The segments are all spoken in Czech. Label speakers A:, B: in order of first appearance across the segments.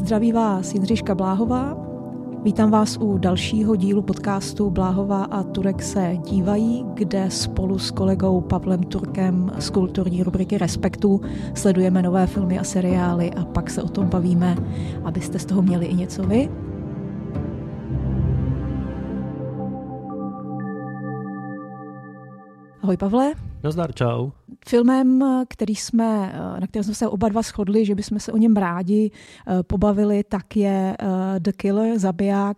A: Zdraví vás Jindřiška Bláhová. Vítám vás u dalšího dílu podcastu Bláhová a Turek se dívají, kde spolu s kolegou Pavlem Turkem z kulturní rubriky Respektu sledujeme nové filmy a seriály a pak se o tom bavíme, abyste z toho měli i něco vy. Ahoj Pavle.
B: Nazdar, čau.
A: Filmem, který jsme, na kterém jsme se oba dva shodli, že bychom se o něm rádi eh, pobavili, tak je uh, The Killer, zabiják.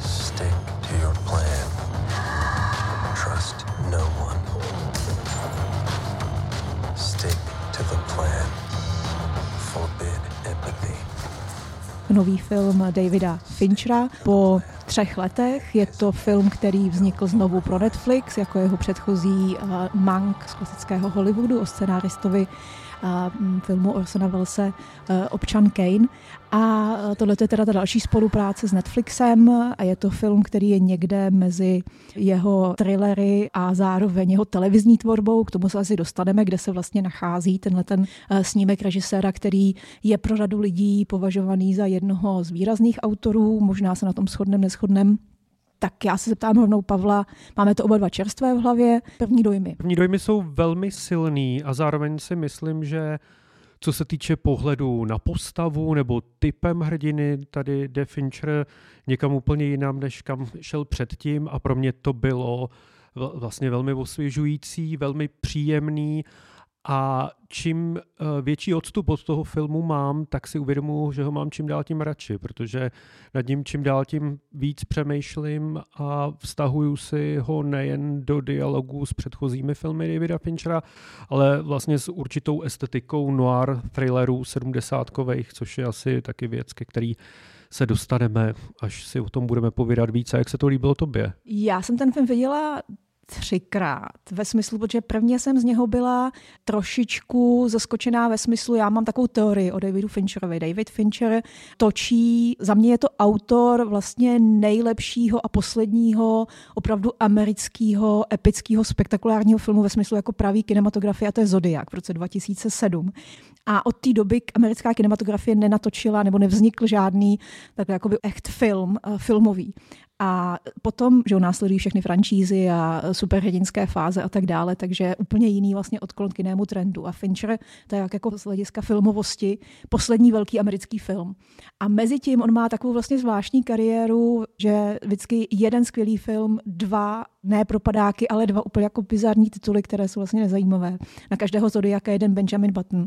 A: Stick to your plan. Trust no one. Stick to the plan. Forbid empathy. Nový film Davida Finchera po třech letech. Je to film, který vznikl znovu pro Netflix, jako jeho předchozí uh, Mank z klasického Hollywoodu o scenáristovi uh, filmu Orsona Wellese uh, Občan Kane. A tohle je teda ta další spolupráce s Netflixem a je to film, který je někde mezi jeho thrillery a zároveň jeho televizní tvorbou. K tomu se asi dostaneme, kde se vlastně nachází tenhle ten snímek režiséra, který je pro řadu lidí považovaný za jednoho z výrazných autorů. Možná se na tom shodneme, neschodneme. Tak já se zeptám rovnou Pavla, máme to oba dva čerstvé v hlavě, první dojmy.
B: První dojmy jsou velmi silný a zároveň si myslím, že co se týče pohledu na postavu nebo typem hrdiny, tady De Fincher někam úplně jinam, než kam šel předtím a pro mě to bylo vlastně velmi osvěžující, velmi příjemný a čím eh, větší odstup od toho filmu mám, tak si uvědomuji, že ho mám čím dál tím radši, protože nad ním čím dál tím víc přemýšlím a vztahuju si ho nejen do dialogu s předchozími filmy Davida Finchera, ale vlastně s určitou estetikou noir thrillerů sedmdesátkových, což je asi taky věc, ke který se dostaneme, až si o tom budeme povídat více. Jak se to líbilo tobě?
A: Já jsem ten film viděla třikrát. Ve smyslu, protože prvně jsem z něho byla trošičku zaskočená ve smyslu, já mám takovou teorii o Davidu Fincherovi. David Fincher točí, za mě je to autor vlastně nejlepšího a posledního opravdu amerického, epického, spektakulárního filmu ve smyslu jako pravý kinematografie a to je Zodiak v roce 2007. A od té doby americká kinematografie nenatočila nebo nevznikl žádný takový jakoby echt film, uh, filmový. A potom, že následují všechny franšízy a superhrdinské fáze a tak dále, takže úplně jiný vlastně odklon k jinému trendu. A Fincher, to je jako z hlediska filmovosti poslední velký americký film. A mezi tím on má takovou vlastně zvláštní kariéru, že vždycky jeden skvělý film, dva ne propadáky, ale dva úplně jako bizarní tituly, které jsou vlastně nezajímavé. Na každého zodiaka jeden Benjamin Button.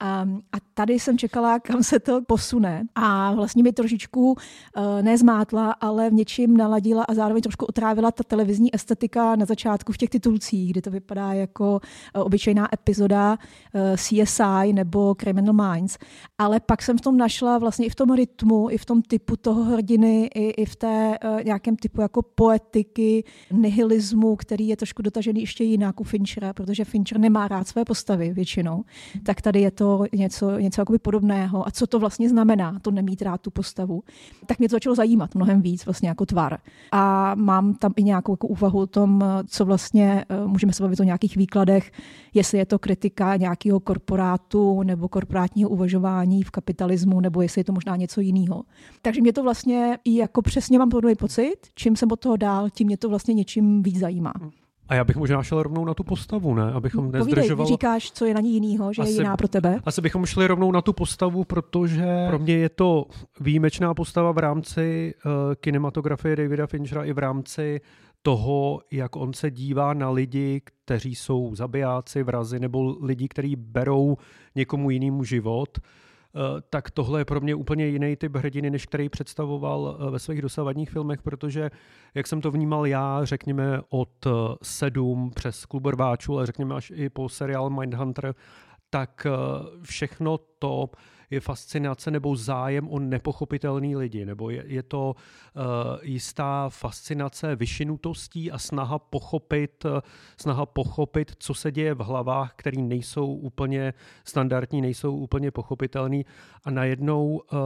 A: A, a tady jsem čekala, kam se to posune. A vlastně mi trošičku uh, nezmátla, ale v něčím naladila a zároveň trošku otrávila ta televizní estetika na začátku v těch titulcích, kdy to vypadá jako uh, obyčejná epizoda uh, eh, CSI nebo Criminal Minds. Ale pak jsem v tom našla vlastně i v tom rytmu, i v tom typu toho hrdiny, i, i v té uh, nějakém typu jako poetiky, nihilismu, který je trošku dotažený ještě jinak u Finchera, protože Fincher nemá rád své postavy většinou. Tak tady je to to něco, něco jakoby podobného a co to vlastně znamená, to nemít rád tu postavu, tak mě to začalo zajímat mnohem víc vlastně jako tvar. A mám tam i nějakou jako úvahu o tom, co vlastně, eh, můžeme se bavit o nějakých výkladech, jestli je to kritika nějakého korporátu nebo korporátního uvažování v kapitalismu, nebo jestli je to možná něco jiného. Takže mě to vlastně i jako přesně mám podobný pocit, čím jsem od toho dál, tím mě to vlastně něčím víc zajímá.
B: A já bych možná šel rovnou na tu postavu, ne? Abychom
A: Povídej,
B: nezdržovali.
A: říkáš, co je na ní jinýho, že asi, je jiná pro tebe?
B: Asi bychom šli rovnou na tu postavu, protože pro mě je to výjimečná postava v rámci uh, kinematografie Davida Finchera i v rámci toho, jak on se dívá na lidi, kteří jsou zabijáci, vrazy nebo lidi, kteří berou někomu jinému život. Uh, tak tohle je pro mě úplně jiný typ hrdiny, než který představoval eh, ve svých dosavadních filmech, protože jak jsem to vnímal já, řekněme od eh, sedm přes klub rváčů, ale řekněme až i po seriál Mindhunter, tak všechno to je fascinace nebo zájem o nepochopitelný lidi, nebo je, je to uh, jistá fascinace vyšinutostí a snaha pochopit, uh, snaha pochopit, co se děje v hlavách, které nejsou úplně standardní, nejsou úplně pochopitelný. A najednou uh,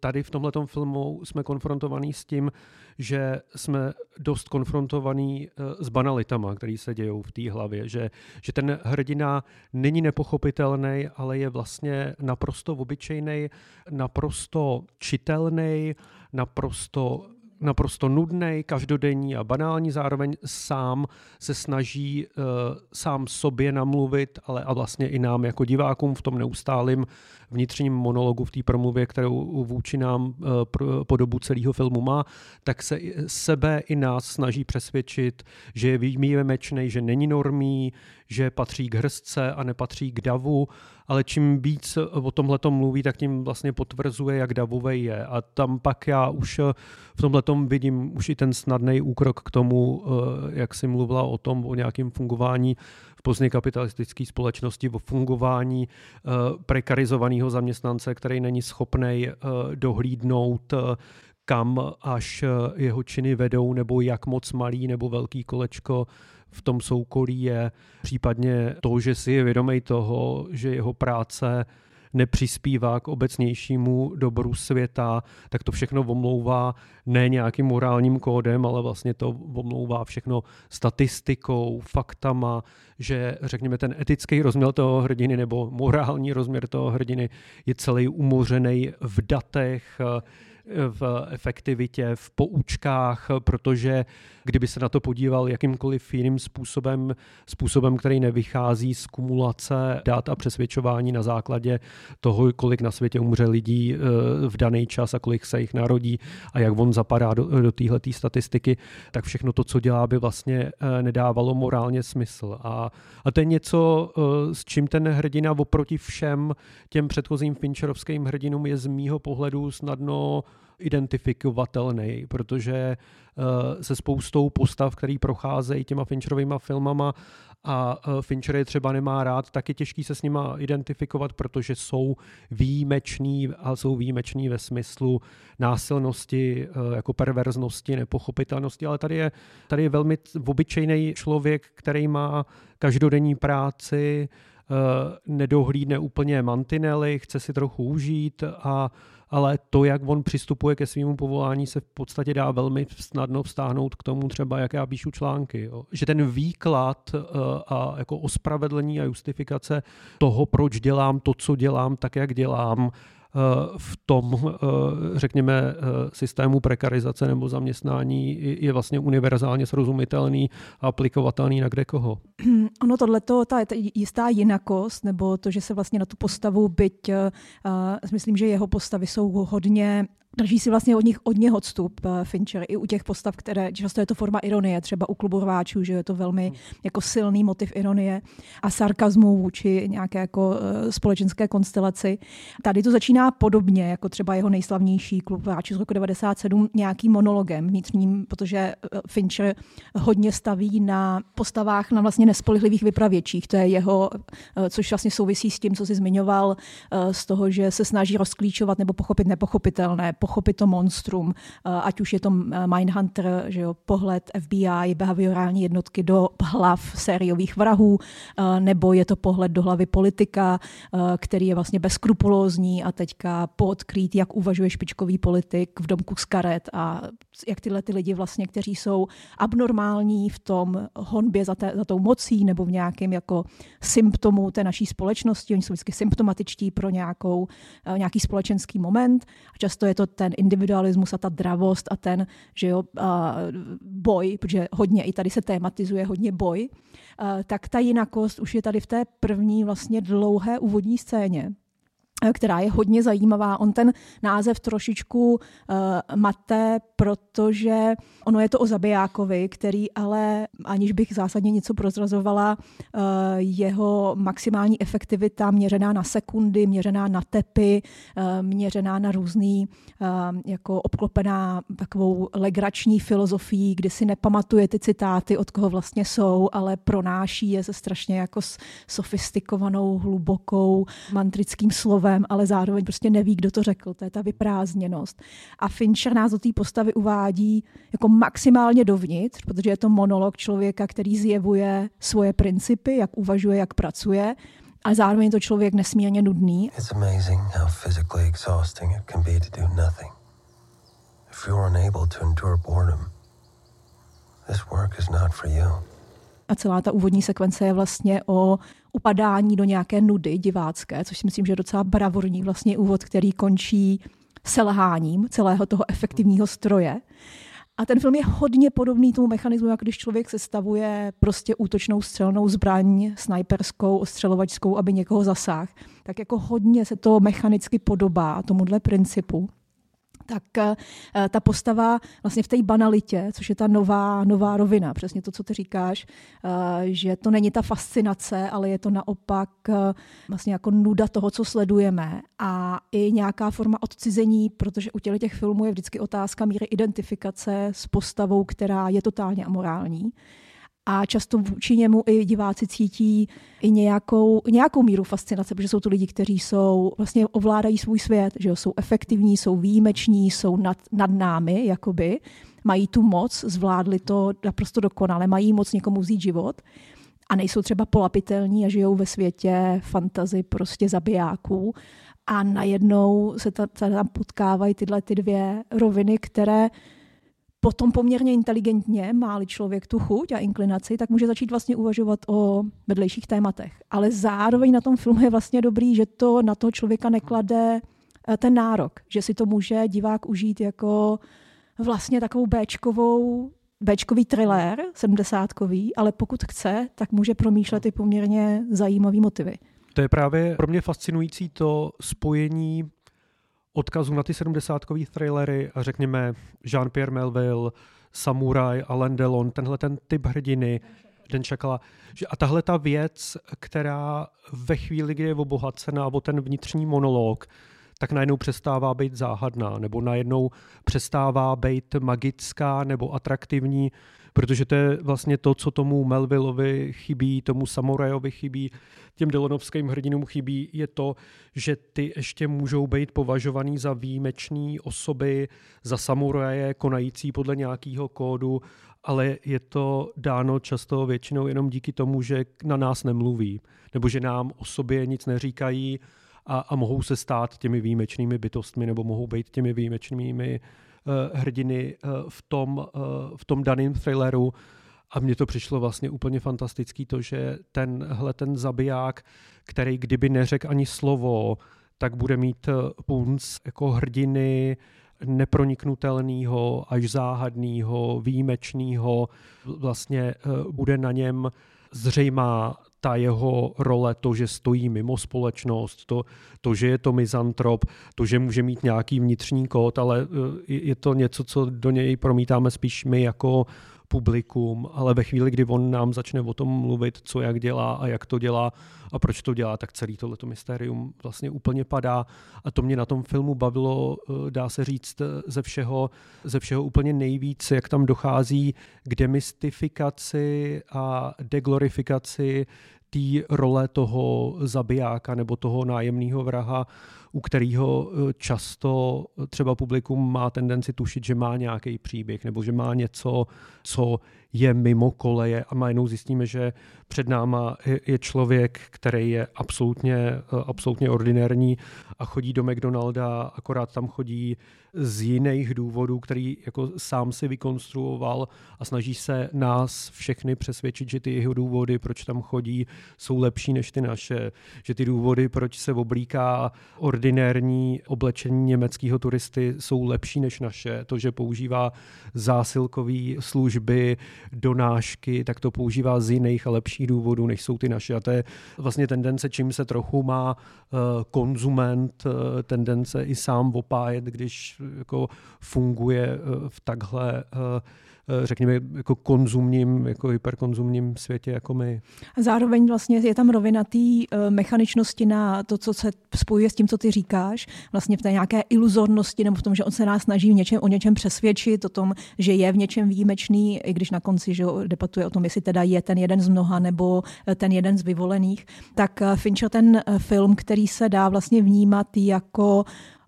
B: tady v tomhle filmu jsme konfrontovaní s tím, že jsme dost konfrontovaní s banalitama, které se dějou v té hlavě, že, že ten hrdina není nepochopitelný, ale je vlastně naprosto obyčejný, naprosto čitelný, naprosto naprosto nudný, každodenní a banální, zároveň sám se snaží uh, sám sobě namluvit, ale a vlastně i nám jako divákům v tom neustálém vnitřním monologu v té promluvě, kterou vůči nám uh, po dobu celého filmu má, tak se sebe i nás snaží přesvědčit, že je výjimečný, že není normý, že patří k hrzce a nepatří k davu, ale čím víc o tomhle mluví, tak tím vlastně potvrzuje, jak davovej je. A tam pak já už v tomhle vidím už i ten snadný úkrok k tomu, eh, jak si mluvila o tom, o nějakém fungování v pozdně kapitalistické společnosti, o fungování eh, prekarizovaného zaměstnance, který není schopný eh, dohlídnout kam až jeho činy vedou, nebo jak moc malý nebo velký kolečko v tom soukolí je, případně to, že si je vědomý toho, že jeho práce nepřispívá k obecnějšímu dobru světa, tak to všechno omlouvá ne nějakým morálním kódem, ale vlastně to omlouvá všechno statistikou, faktama, že řekněme ten etický rozměr toho hrdiny nebo morální rozměr toho hrdiny je celý umořený v datech, v efektivitě, v poučkách, protože kdyby se na to podíval jakýmkoliv jiným způsobem, způsobem, který nevychází z kumulace dat a přesvědčování na základě toho, kolik na světě umře lidí eh, v daný čas a kolik se jich narodí a jak on zapadá do, do téhle statistiky, tak všechno to, co dělá, by vlastně eh, nedávalo morálně smysl. A, a to je něco, eh, s čím ten hrdina oproti všem těm předchozím Fincherovským hrdinům je z mýho pohledu snadno identifikovatelný, protože uh, se spoustou postav, který procházejí těma Fincherovými filmama a uh, Fincher je třeba nemá rád, tak je těžký se s nima identifikovat, protože jsou výjimeční a jsou výjimeční ve smyslu násilnosti, uh, jako perverznosti, nepochopitelnosti, ale tady je, tady je velmi obyčejný člověk, který má každodenní práci, nedohlídne úplně mantinely, chce si trochu užít a ale to, jak on přistupuje ke svému povolání, se v podstatě dá velmi snadno vztáhnout k tomu třeba, jak já píšu články. Jo. Že ten výklad uh, a jako ospravedlení a justifikace toho, proč dělám to, co dělám, tak, jak dělám, v tom, eh, řekněme, eh, systému prekarizace nebo zaměstnání je vlastně univerzálně srozumitelný a aplikovatelný na kde koho.
A: Ono tohleto, ta jistá jinakost, nebo to, že se vlastně na tu postavu, byť uh, myslím, že jeho postavy jsou hodně drží si vlastně od nich od něho odstup uh, Fincher i u těch postav, které často je to forma ironie, třeba u klubu rváčů, že je to velmi hmm. jako silný motiv ironie a sarkazmu vůči nějaké jako uh, společenské konstelaci. Tady to začíná podobně, jako třeba jeho nejslavnější klub rváčů z roku 97 nějakým monologem vnitřním, protože uh, Fincher hodně staví na postavách na vlastně nespolehlivých vypravěčích. To je jeho, což vlastně souvisí s tím, co si zmiňoval, z toho, že se snaží rozklíčovat nebo pochopit nepochopitelné pochopit to monstrum, eh, ať už je to eh, Mindhunter, že jo, pohled FBI, behaviorální jednotky do hlav sériových vrahů, eh, nebo je to pohled do hlavy politika, který je vlastně bezkrupulózní a teďka podkrýt, jak uvažuje špičkový politik v domku z karet a jak tyhle ty lidi vlastně, kteří jsou abnormální v tom honbě za, te, za tou mocí nebo v nějakém jako symptomu té naší společnosti, oni jsou vždycky symptomatičtí pro nějakou, nějaký společenský moment. A často je to ten individualismus a ta dravost a ten že jo, boj, protože hodně i tady se tématizuje hodně boj, tak ta jinakost už je tady v té první vlastně dlouhé úvodní scéně která je hodně zajímavá. On ten název trošičku uh, mate, protože ono je to o zabijákovi, který ale, aniž bych zásadně něco prozrazovala, uh, jeho maximální efektivita měřená na sekundy, měřená na tepy, uh, měřená na různý, uh, jako obklopená takovou legrační filozofií, kdy si nepamatuje ty citáty, od koho vlastně jsou, ale pronáší je se strašně jako sofistikovanou, hlubokou mantrickým slovem způsobem, ale zároveň prostě neví, kdo to řekl. To je ta vyprázdněnost. A Fincher nás do té postavy uvádí jako maximálně dovnitř, protože je to monolog člověka, který zjevuje svoje principy, jak uvažuje, jak pracuje, ale zároveň je to člověk nesmírně nudný. It's amazing how physically exhausting it can be to do nothing. If you're unable to endure boredom, this work is not for you. A celá ta úvodní sekvence je vlastně o upadání do nějaké nudy divácké, což si myslím, že je docela bravurní vlastně úvod, který končí selháním celého toho efektivního stroje. A ten film je hodně podobný tomu mechanismu, jak když člověk sestavuje prostě útočnou střelnou zbraň, snajperskou, ostřelovačskou, aby někoho zasáhl. Tak jako hodně se to mechanicky podobá tomuhle principu tak eh, ta postava vlastně v té banalitě, což je ta nová, nová rovina, přesně to, co ty říkáš, eh, že to není ta fascinace, ale je to naopak eh, vlastně jako nuda toho, co sledujeme a i nějaká forma odcizení, protože u těch filmů je vždycky otázka míry identifikace s postavou, která je totálně amorální a často vůči němu i diváci cítí i nějakou, nějakou míru fascinace, protože jsou to lidi, kteří jsou, vlastně ovládají svůj svět, že jo, jsou efektivní, jsou výjimeční, jsou nad, nad námi, jakoby, mají tu moc, zvládli to naprosto dokonale, mají moc někomu vzít život. A nejsou třeba polapitelní a žijou ve světě fantazy prostě zabijáků. A najednou se ta, tam potkávají tyhle ty dvě roviny, které potom poměrně inteligentně, má člověk tu chuť a inklinaci, tak může začít vlastně uvažovat o vedlejších tématech. Ale zároveň na tom filmu je vlastně dobrý, že to na toho člověka neklade eh, ten nárok, že si to může divák užít jako vlastně takovou Bčkovou Bčkový thriller, sedmdesátkový, ale pokud chce, tak může promýšlet i poměrně zajímavý motivy.
B: To je právě pro mě fascinující to spojení odkazů na ty sedmdesátkový thrillery a řekněme Jean-Pierre Melville, Samurai, Alain Delon, tenhle ten typ hrdiny, Den Šakala. A tahle ta věc, která ve chvíli, kdy je obohacená o ten vnitřní monolog, tak najednou přestává být záhadná, nebo najednou přestává být magická nebo atraktivní, protože to je vlastně to, co tomu Melvillovi chybí, tomu Samurajovi chybí, těm Dylanovským hrdinům chybí, je to, že ty ještě můžou být považovaný za výjimečné osoby, za samuraje konající podle nějakého kódu, ale je to dáno často většinou jenom díky tomu, že na nás nemluví, nebo že nám o sobě nic neříkají a, a mohou se stát těmi výjimečnými bytostmi, nebo mohou být těmi výjimečnými hrdiny uh, v tom, uh, v tom daném thrilleru. A mně to přišlo vlastně úplně fantastický to, že tenhle ten zabiják, který kdyby neřekl ani slovo, tak bude mít punc jako hrdiny, neproniknutelného, až záhadného, výjimečného. Vlastně bude na něm zřejmá ta jeho role, to, že stojí mimo společnost, to, to že je to mizantrop, to, že může mít nějaký vnitřní kód, ale je to něco, co do něj promítáme spíš my jako publikum, ale ve chvíli, kdy on nám začne o tom mluvit, co jak dělá a jak to dělá a proč to dělá, tak celý tohleto mystérium vlastně úplně padá. A to mě na tom filmu bavilo, eh, dá se říct, eh, ze všeho, ze všeho úplně nejvíc, jak tam dochází k demystifikaci a deglorifikaci té role toho zabijáka nebo toho nájemného vraha, u kterého eh, často třeba publikum má tendenci tušit, že má nějaký příběh nebo že má něco, co je mimo koleje. A najednou zjistíme, že před náma je člověk, který je absolutně, eh, absolutně ordinární a chodí do McDonalda, akorát tam chodí z jiných důvodů, který jako sám si vykonstruoval a snaží se nás všechny přesvědčit, že ty jeho důvody, proč tam chodí, jsou lepší než ty naše, že ty důvody, proč se oblíká ordinární oblečení německého turisty, jsou lepší než naše. To, že používá zásilkové služby, donášky, tak to používá z jiných a lepších důvodů, než jsou ty naše. A to je vlastně tendence, čím se trochu má uh, konzument, uh, tendence i sám opájet, když jako funguje uh, v takhle eh, řekněme, jako konzumním, jako hyperkonzumním světě jako my.
A: Zároveň vlastně je tam rovina té eh, mechaničnosti na to, co se spojuje s tím, co ty říkáš, vlastně v té nějaké iluzornosti nebo v tom, že on se nás snaží v něčem, o něčem přesvědčit, o tom, že je v něčem výjimečný, i když na konci že debatuje o tom, jestli teda je ten jeden z mnoha nebo ten jeden z vyvolených, tak Fincher ten film, který se dá vlastně vnímat jako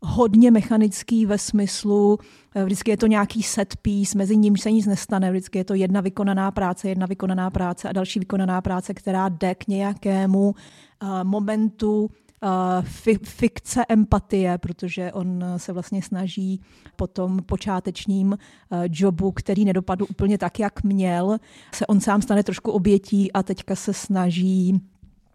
A: hodně mechanický ve smyslu, eh, vždycky je to nějaký set piece, mezi ním se nic nestane, vždycky je to jedna vykonaná práce, jedna vykonaná práce a další vykonaná práce, která jde k nějakému uh, momentu fi- fikce empatie, protože on se vlastně snaží po tom počátečním jobu, který nedopadl úplně tak, jak měl, se on sám stane trošku obětí a teďka se snaží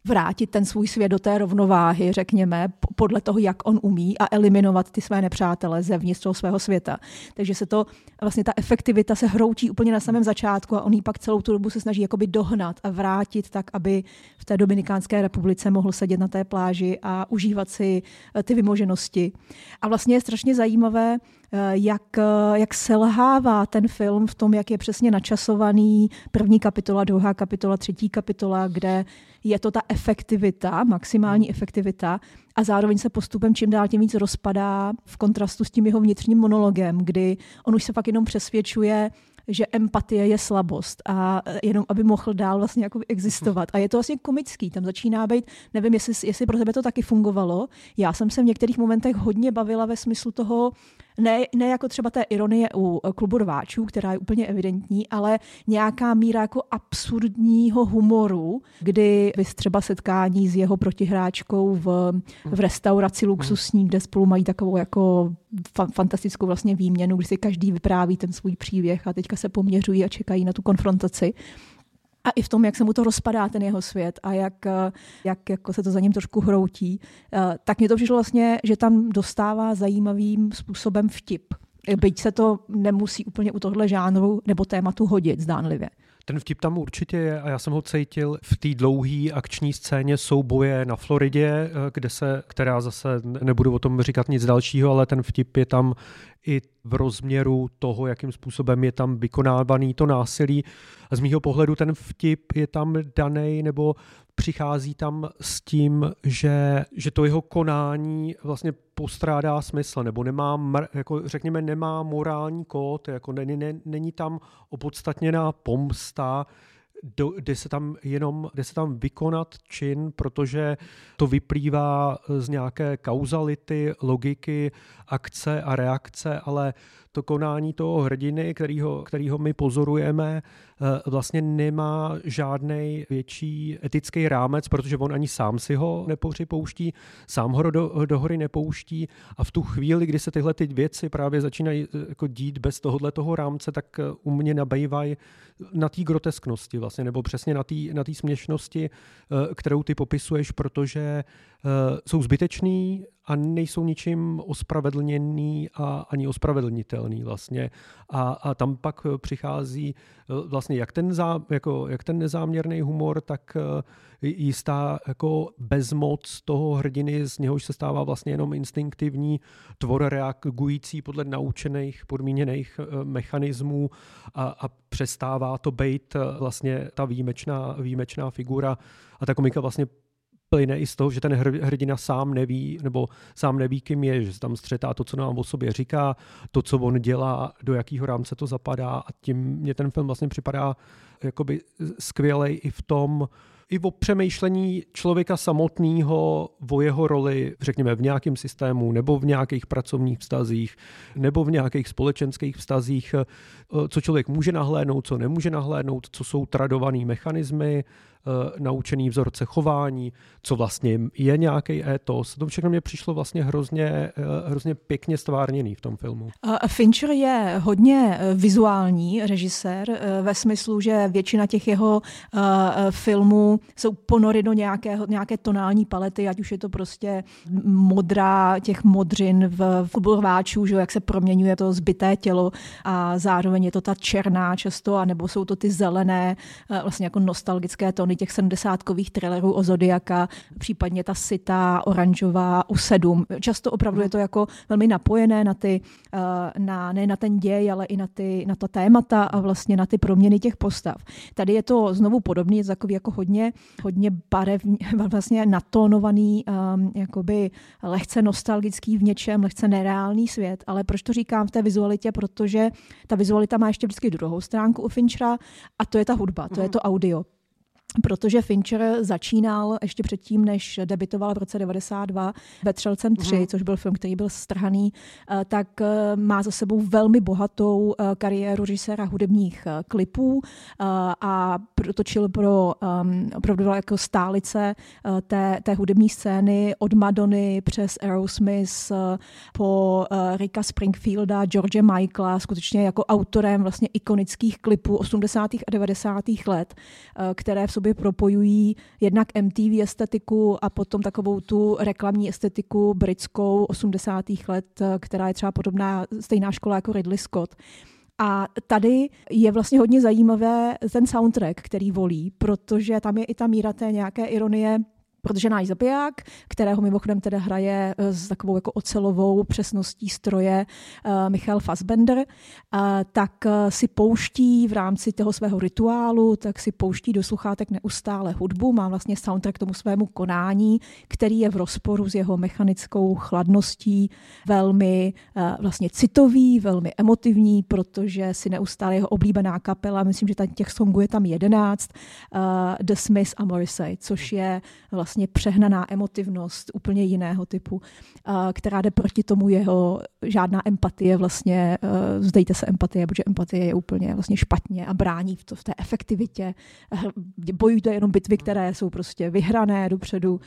A: vrátit ten svůj svět do té rovnováhy, řekněme, podle toho, jak on umí a eliminovat ty své nepřátele zevnitř toho svého světa. Takže se to, vlastně ta efektivita se hroutí úplně na samém začátku a on ji pak celou tu dobu se snaží jakoby dohnat a vrátit tak, aby v té Dominikánské republice mohl sedět na té pláži a užívat si eh, ty vymoženosti. A vlastně je strašně zajímavé, jak, eh, jak selhává ten film v tom, jak je přesně načasovaný první kapitola, druhá kapitola, třetí kapitola, kde je to ta efektivita, maximální efektivita a zároveň se postupem čím dál tím víc rozpadá v kontrastu s tím jeho vnitřním monologem, kdy on už se fakt jenom přesvědčuje, že empatie je slabost a e, jenom, aby mohl dál vlastně jako existovat. A je to vlastně komický, tam začíná být, nevím, jestli, jestli pro tebe to taky fungovalo. Já jsem se v některých momentech hodně bavila ve smyslu toho, ne, ne jako třeba té ironie u e, klubu rváčů, která je úplně evidentní, ale nějaká míra jako absurdního humoru, kdy vy třeba setkání s jeho protihráčkou v, v restauraci luxusní, kde spolu mají takovou jako fa- fantastickou vlastně výměnu, kdy si každý vypráví ten svůj příběh a teďka se poměřují a čekají na tu konfrontaci. A i v tom, jak se mu to rozpadá, ten jeho svět a jak, jak jako se to za ním trošku hroutí, eh, tak mě to přišlo vlastně, že tam dostává zajímavým způsobem vtip. Byť se to nemusí úplně u tohle žánru nebo tématu hodit zdánlivě.
B: Ten vtip tam určitě je a já jsem ho cítil v té dlouhé akční scéně souboje na Floridě, eh, kde se, která zase nebudu o tom říkat nic dalšího, ale ten vtip je tam i v rozměru toho, jakým způsobem je tam vykonávaný to násilí. A z mýho pohledu ten vtip je tam daný nebo přichází tam s tím, že, že to jeho konání vlastně postrádá smysl, nebo nemá, jako řekněme, nemá morální kód, jako není, ne, není tam opodstatněná pomsta, do, jde, se tam jenom, jde se tam vykonat čin, protože to vyplývá z nějaké kauzality, logiky, akce a reakce, ale to konání toho hrdiny, kterýho, kterýho my pozorujeme, vlastně nemá žádný větší etický rámec, protože on ani sám si ho nepřipouští, sám ho do, do hory nepouští a v tu chvíli, kdy se tyhle ty věci právě začínají eh, jako dít bez tohohle toho rámce, tak eh, u mě nabývají na té grotesknosti vlastně, nebo přesně na té na směšnosti, kterou ty popisuješ, protože jsou zbytečný a nejsou ničím ospravedlněný a ani ospravedlnitelný vlastně. A, a tam pak přichází eh, vlastně jak ten, zá, jako, jak ten nezáměrný humor, tak eh, jistá jako bezmoc toho hrdiny, z něhož se stává vlastně jenom instinktivní tvor reagující podle naučených, podmíněných eh, mechanismů a, a přestává to být vlastně ta výjimečná, výjimečná figura. A ta komika vlastně plyne i z toho, že ten hrdina sám neví, nebo sám neví, kým je, že se tam střetá to, co nám o sobě říká, to, co on dělá, do jakého rámce to zapadá. A tím mě ten film vlastně připadá jakoby skvělej i v tom, i o přemýšlení člověka samotného o jeho roli, řekněme, v nějakém systému nebo v nějakých pracovních vztazích nebo v nějakých společenských vztazích, co člověk může nahlédnout, co nemůže nahlédnout, co jsou tradované mechanismy, naučený vzorce chování, co vlastně je nějaký étos. To všechno mě přišlo vlastně hrozně, eh, hrozně pěkně stvárněný v tom filmu.
A: Fincher je hodně eh, vizuální režisér ve smyslu, že většina těch jeho filmů jsou ponory do nějakého, nějaké tonální palety, ať už je to prostě modrá těch modřin v, v že jak se proměňuje to zbyté tělo a zároveň je to ta černá často, anebo jsou to ty zelené, vlastně jako nostalgické tony tóny těch sedmdesátkových thrillerů o Zodiaka, případně ta sita oranžová u sedm. Často opravdu je to jako velmi napojené na ty, eh, na, ne na ten děj, ale i na, ty, na ta témata a vlastně na ty proměny těch postav. Tady je to znovu podobný, je takový jako hodně, hodně barevný, vlastně natónovaný, um, jakoby lehce nostalgický v něčem, lehce nereálný svět, ale proč to říkám v té vizualitě, protože ta vizualita má ještě vždycky druhou stránku u Finchera a to je ta hudba, to je mhm. to audio protože Fincher začínal ještě předtím, než debitoval v roce 92 ve Třelcem 3, mm. což byl film, který byl strhaný, eh, tak eh, má za sebou velmi bohatou eh, kariéru režiséra hudebních klipů a točil pro ehm, opravdu jako stálice té, té hudební scény od Madony přes Aerosmith po Ricka Springfielda, George Michaela, skutečně jako autorem vlastně ikonických klipů 80. a 90. let, které v sobě propojují jednak MTV estetiku a potom takovou tu reklamní estetiku britskou 80. let, která je třeba podobná, stejná škola jako Ridley Scott. A tady je vlastně hodně zajímavé ten soundtrack, který volí, protože tam je i ta míra té nějaké ironie protože náš zabiják, kterého mimochodem teda hraje eh, s takovou jako ocelovou přesností stroje uh, Michal Fassbender, uh, tak si pouští v rámci toho svého rituálu, tak si pouští do sluchátek neustále hudbu, má vlastně soundtrack k tomu svému konání, který je v rozporu s jeho mechanickou chladností, velmi vlastně citový, velmi emotivní, protože si neustále jeho oblíbená kapela, myslím, že těch songů je tam jedenáct, The Smiths a Morrissey, což je vlastně vlastně přehnaná emotivnost úplně jiného typu, která jde proti tomu jeho žádná empatie vlastně, e, vzdejte se empatie, protože empatie je úplně vlastně špatně a brání v, to, v té efektivitě. Bojujte jenom bitvy, které jsou prostě vyhrané dopředu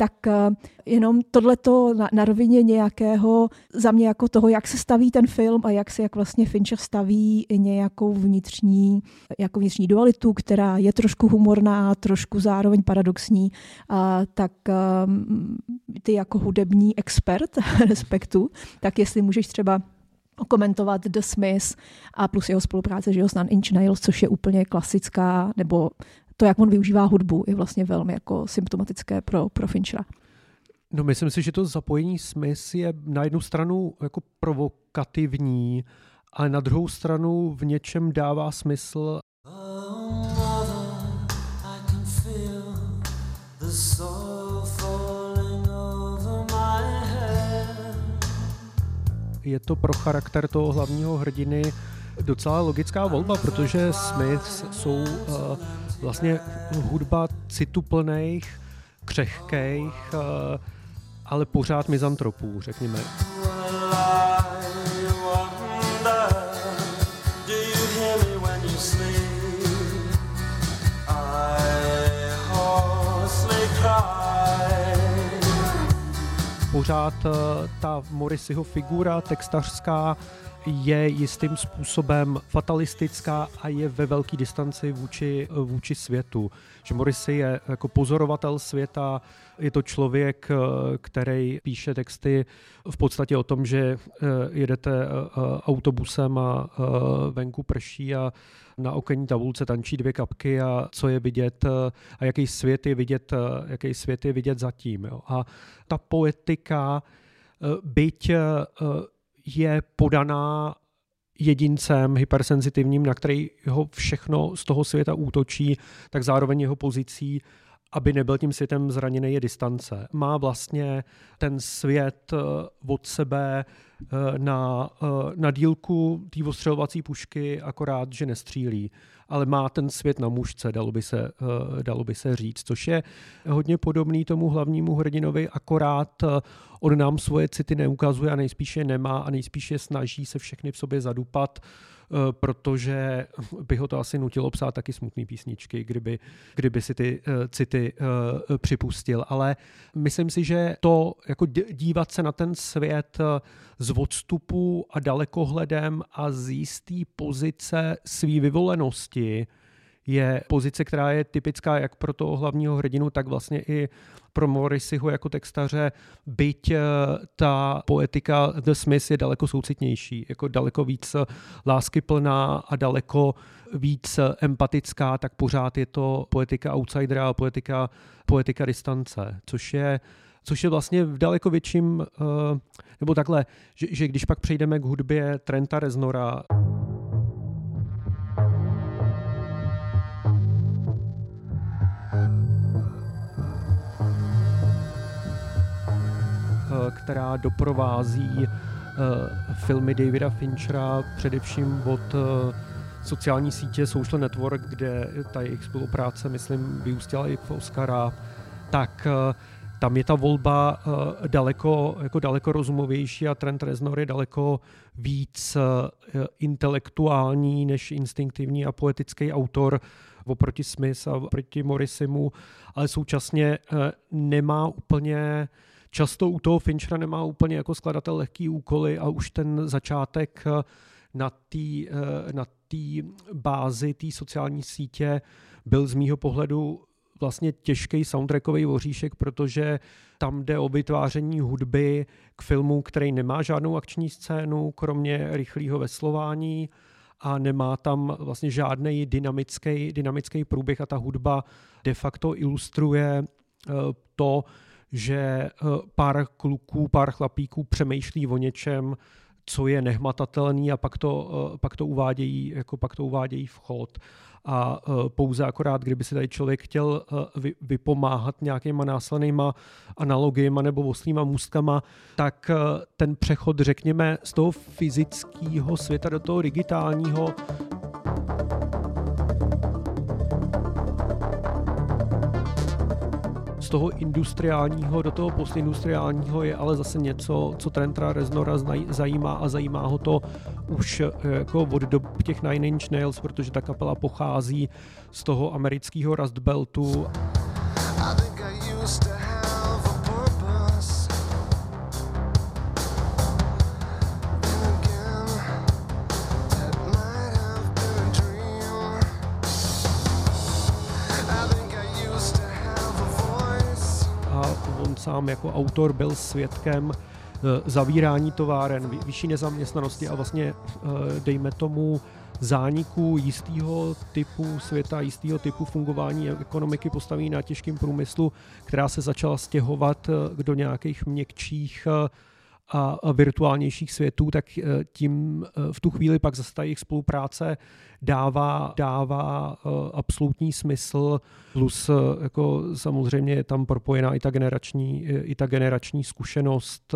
A: tak eh, jenom tohleto na, na rovině nějakého, za mě jako toho, jak se staví ten film a jak se, jak vlastně Fincher staví nějakou vnitřní, jako vnitřní dualitu, která je trošku humorná, trošku zároveň paradoxní, a, tak um, ty jako hudební expert respektu, tak jestli můžeš třeba komentovat The Smiths a plus jeho spolupráce že jo, s Nine Inch Nails, což je úplně klasická, nebo to, jak on využívá hudbu, je vlastně velmi jako symptomatické pro, pro Finchera.
B: No myslím si, že to zapojení Smith je na jednu stranu jako provokativní, ale na druhou stranu v něčem dává smysl. Je to pro charakter toho hlavního hrdiny docela logická volba, protože Smiths jsou uh, vlastně hudba cituplných, křehkých, uh, ale pořád mizantropů, řekněme. Pořád uh, ta Morrisseyho figura textařská je jistým způsobem fatalistická a je ve velké distanci vůči, vůči světu. Že Morrissey je jako pozorovatel světa, je to člověk, který píše texty v podstatě o tom, že eh, jedete eh, autobusem a eh, venku prší a na okenní tabulce tančí dvě kapky a co je vidět a jaký svět je vidět, jaký svět je vidět zatím. Jo. A ta poetika, byť je podaná jedincem hypersenzitivním, na který ho všechno z toho světa útočí, tak zároveň jeho pozicí aby nebyl tím světem zraněný, je distance. Má vlastně ten svět eh, od sebe eh, na, eh, na dílku té ostřelovací pušky, akorát, že nestřílí ale má ten svět na mužce, dalo by se, dalo by se říct, což je hodně podobný tomu hlavnímu hrdinovi, akorát on nám svoje city neukazuje a nejspíše nemá a nejspíše snaží se všechny v sobě zadupat protože by ho to asi nutilo psát taky smutné písničky, kdyby, kdyby si ty eh, city eh, připustil. Ale myslím si, že to jako dívat se na ten svět z odstupu a dalekohledem a z jistý pozice svý vyvolenosti je pozice, která je typická jak pro toho hlavního hrdinu, tak vlastně i pro Morrisyho jako textaře, byť eh, ta poetika The Smith je daleko soucitnější, jako daleko víc láskyplná a daleko víc empatická, tak pořád je to poetika outsidera a poetika, poetika distance, což je což je vlastně v daleko větším, eh, nebo takhle, že, že když pak přejdeme k hudbě Trenta Reznora, která doprovází eh, filmy Davida Finchera, především od sociální sítě Social Network, kde ta jejich spolupráce, myslím, vyústila i v Oscara, tak tam je ta volba daleko, jako daleko rozumovější a Trent Reznor je daleko víc intelektuální než instinktivní a poetický autor oproti Smith a oproti Morrisimu, ale současně nemá úplně často u toho Finchera nemá úplně jako skladatel lehký úkoly a už ten začátek na té na bázi té sociální sítě byl z mýho pohledu vlastně těžký soundtrackový voříšek, protože tam jde o vytváření hudby k filmu, který nemá žádnou akční scénu, kromě rychlého veslování a nemá tam vlastně žádný dynamický, dynamický průběh a ta hudba de facto ilustruje eh, to, že eh, pár kluků, pár chlapíků přemýšlí o něčem, co je nehmatatelný a pak to, eh, pak to uvádějí, jako pak to uvádějí v chod. A e, pouze akorát, kdyby si tady člověk chtěl vypomáhat nějakýma následnýma analogiemi nebo oslýma můstkama, tak ten přechod, řekněme, z toho fyzického světa do toho digitálního z toho industriálního do toho postindustriálního je ale zase něco, co Trentra Reznora zajímá a zajímá ho to už eh, jako od dob těch Nine Inch Nails, protože ta kapela pochází z toho amerického Rust Beltu. Sám jako autor byl svědkem eh, zavírání továren, vyšší nezaměstnanosti a vlastně, eh, dejme tomu, zániku jistého typu světa, jistého typu fungování ekonomiky postaví na těžkém průmyslu, která se začala stěhovat eh, do nějakých měkčích a virtuálnějších světů, tak tím v tu chvíli pak zase ta jejich spolupráce dává, dává uh, absolutní smysl, plus jako samozřejmě je tam propojená i ta generační, i ta generační zkušenost,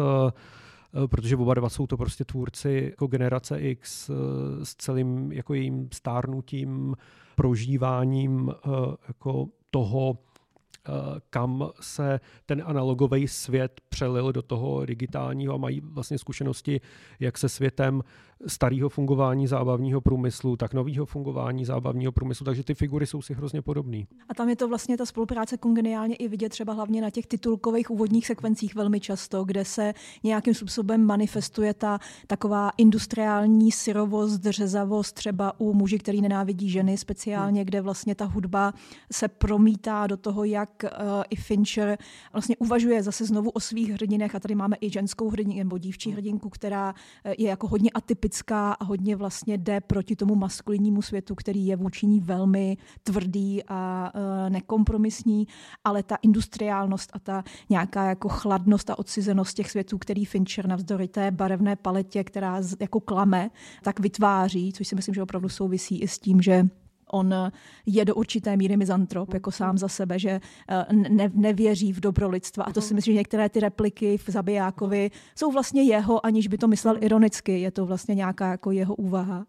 B: protože oba dva jsou to prostě tvůrci jako generace X s celým jako jejím stárnutím, prožíváním jako toho, kam se ten analogový svět přelil do toho digitálního a mají vlastně zkušenosti, jak se světem starého fungování zábavního průmyslu, tak nového fungování zábavního průmyslu, takže ty figury jsou si hrozně podobné.
A: A tam je to vlastně ta spolupráce kongeniálně i vidět třeba hlavně na těch titulkových úvodních sekvencích velmi často, kde se nějakým způsobem manifestuje ta taková industriální syrovost, řezavost třeba u muži, který nenávidí ženy speciálně, kde vlastně ta hudba se promítá do toho, jak uh, i Fincher vlastně uvažuje zase znovu o svých hrdinech a tady máme i ženskou hrdinu nebo dívčí hmm. hrdinku, která eh, je jako hodně atypická lidská a hodně vlastně jde proti tomu maskulinnímu světu, který je vůči ní velmi tvrdý a uh, nekompromisní, ale ta industriálnost a ta nějaká jako chladnost a odcizenost těch světů, který Fincher navzdory té barevné paletě, která jako klame, tak vytváří, což si myslím, že opravdu souvisí i s tím, že on je do určité míry mizantrop, jako sám za sebe, že eh, ne, nevěří v dobro lidstva. A to si myslím, že některé ty repliky v Zabijákovi jsou vlastně jeho, aniž by to myslel ironicky. Je to vlastně nějaká jako jeho úvaha.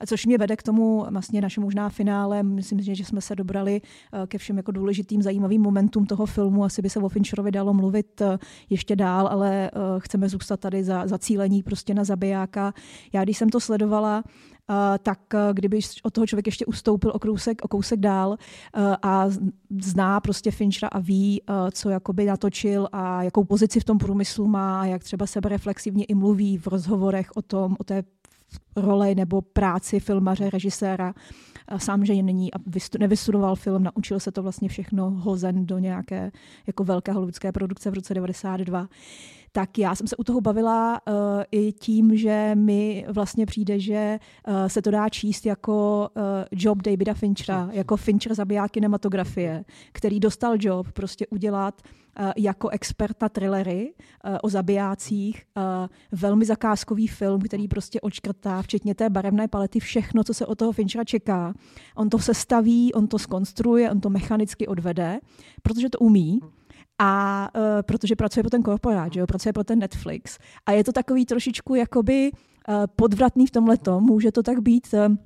A: A což mě vede k tomu vlastně našemu možná finále. Myslím, že jsme se dobrali eh, ke všem jako důležitým, zajímavým momentům toho filmu. Asi by se o Fincherovi dalo mluvit eh, ještě dál, ale chceme zůstat tady za, za cílení prostě na Zabijáka. Já když jsem to sledovala, tak uh, kdyby od toho člověk ještě ustoupil o kousek, o kousek dál uh, a zná prostě Finchera a ví, co jakoby natočil a jakou pozici v tom průmyslu má a jak třeba sebereflexivně i mluví v rozhovorech o tom, o té roli nebo práci filmaře, režiséra, sám, že není a nevystudoval film, naučil se to vlastně všechno hozen do nějaké jako velké hollywoodské produkce v roce 92 tak já jsem se u toho bavila uh, i tím, že mi vlastně přijde, že uh, se to dá číst jako uh, job Davida Finchera, jako Fincher zabiják kinematografie, který dostal job prostě udělat uh, jako expert na thrillery uh, o zabijácích, uh, velmi zakázkový film, který prostě očkrtá, včetně té barevné palety, všechno, co se od toho Finchera čeká. On to sestaví, on to skonstruuje, on to mechanicky odvede, protože to umí. A uh, protože pracuje pro ten korporát, že jo, pracuje pro ten Netflix. A je to takový trošičku jakoby uh, podvratný v tomhle může to tak být. Uh,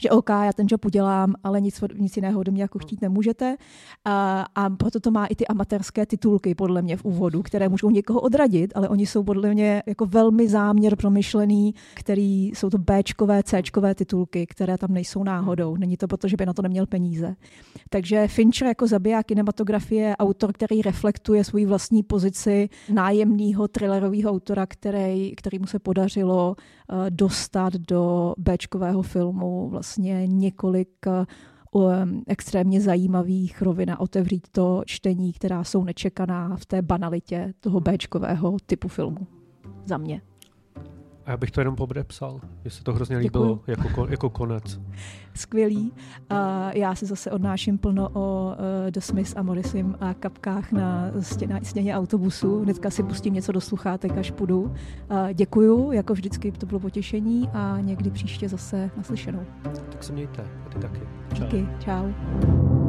A: že OK, já ten job udělám, ale nic, nic jiného ode mě jako chtít nemůžete. A, a proto to má i ty amatérské titulky, podle mě, v úvodu, které můžou někoho odradit, ale oni jsou podle mě jako velmi záměr promyšlený, který jsou to Bčkové, Cčkové titulky, které tam nejsou náhodou. Není to proto, že by na to neměl peníze. Takže Fincher jako zabijá kinematografie, autor, který reflektuje svoji vlastní pozici nájemného thrillerového autora, který, který mu se podařilo dostat do Bčkového filmu vlastně několik um, extrémně zajímavých rovin a otevřít to čtení, která jsou nečekaná v té banalitě toho Bčkového typu filmu. Za mě.
B: A já bych to jenom podepsal, že se to hrozně líbilo jako, jako konec.
A: Skvělý. A já se zase odnáším plno o uh, The Smiths a Morrisim a kapkách na stěna, stěně autobusu. Hnedka si pustím něco do sluchátek, až půjdu. Uh, děkuju, jako vždycky to bylo potěšení a někdy příště zase naslyšenou.
B: Tak se mějte, a ty taky. Čau.
A: Díky, čau.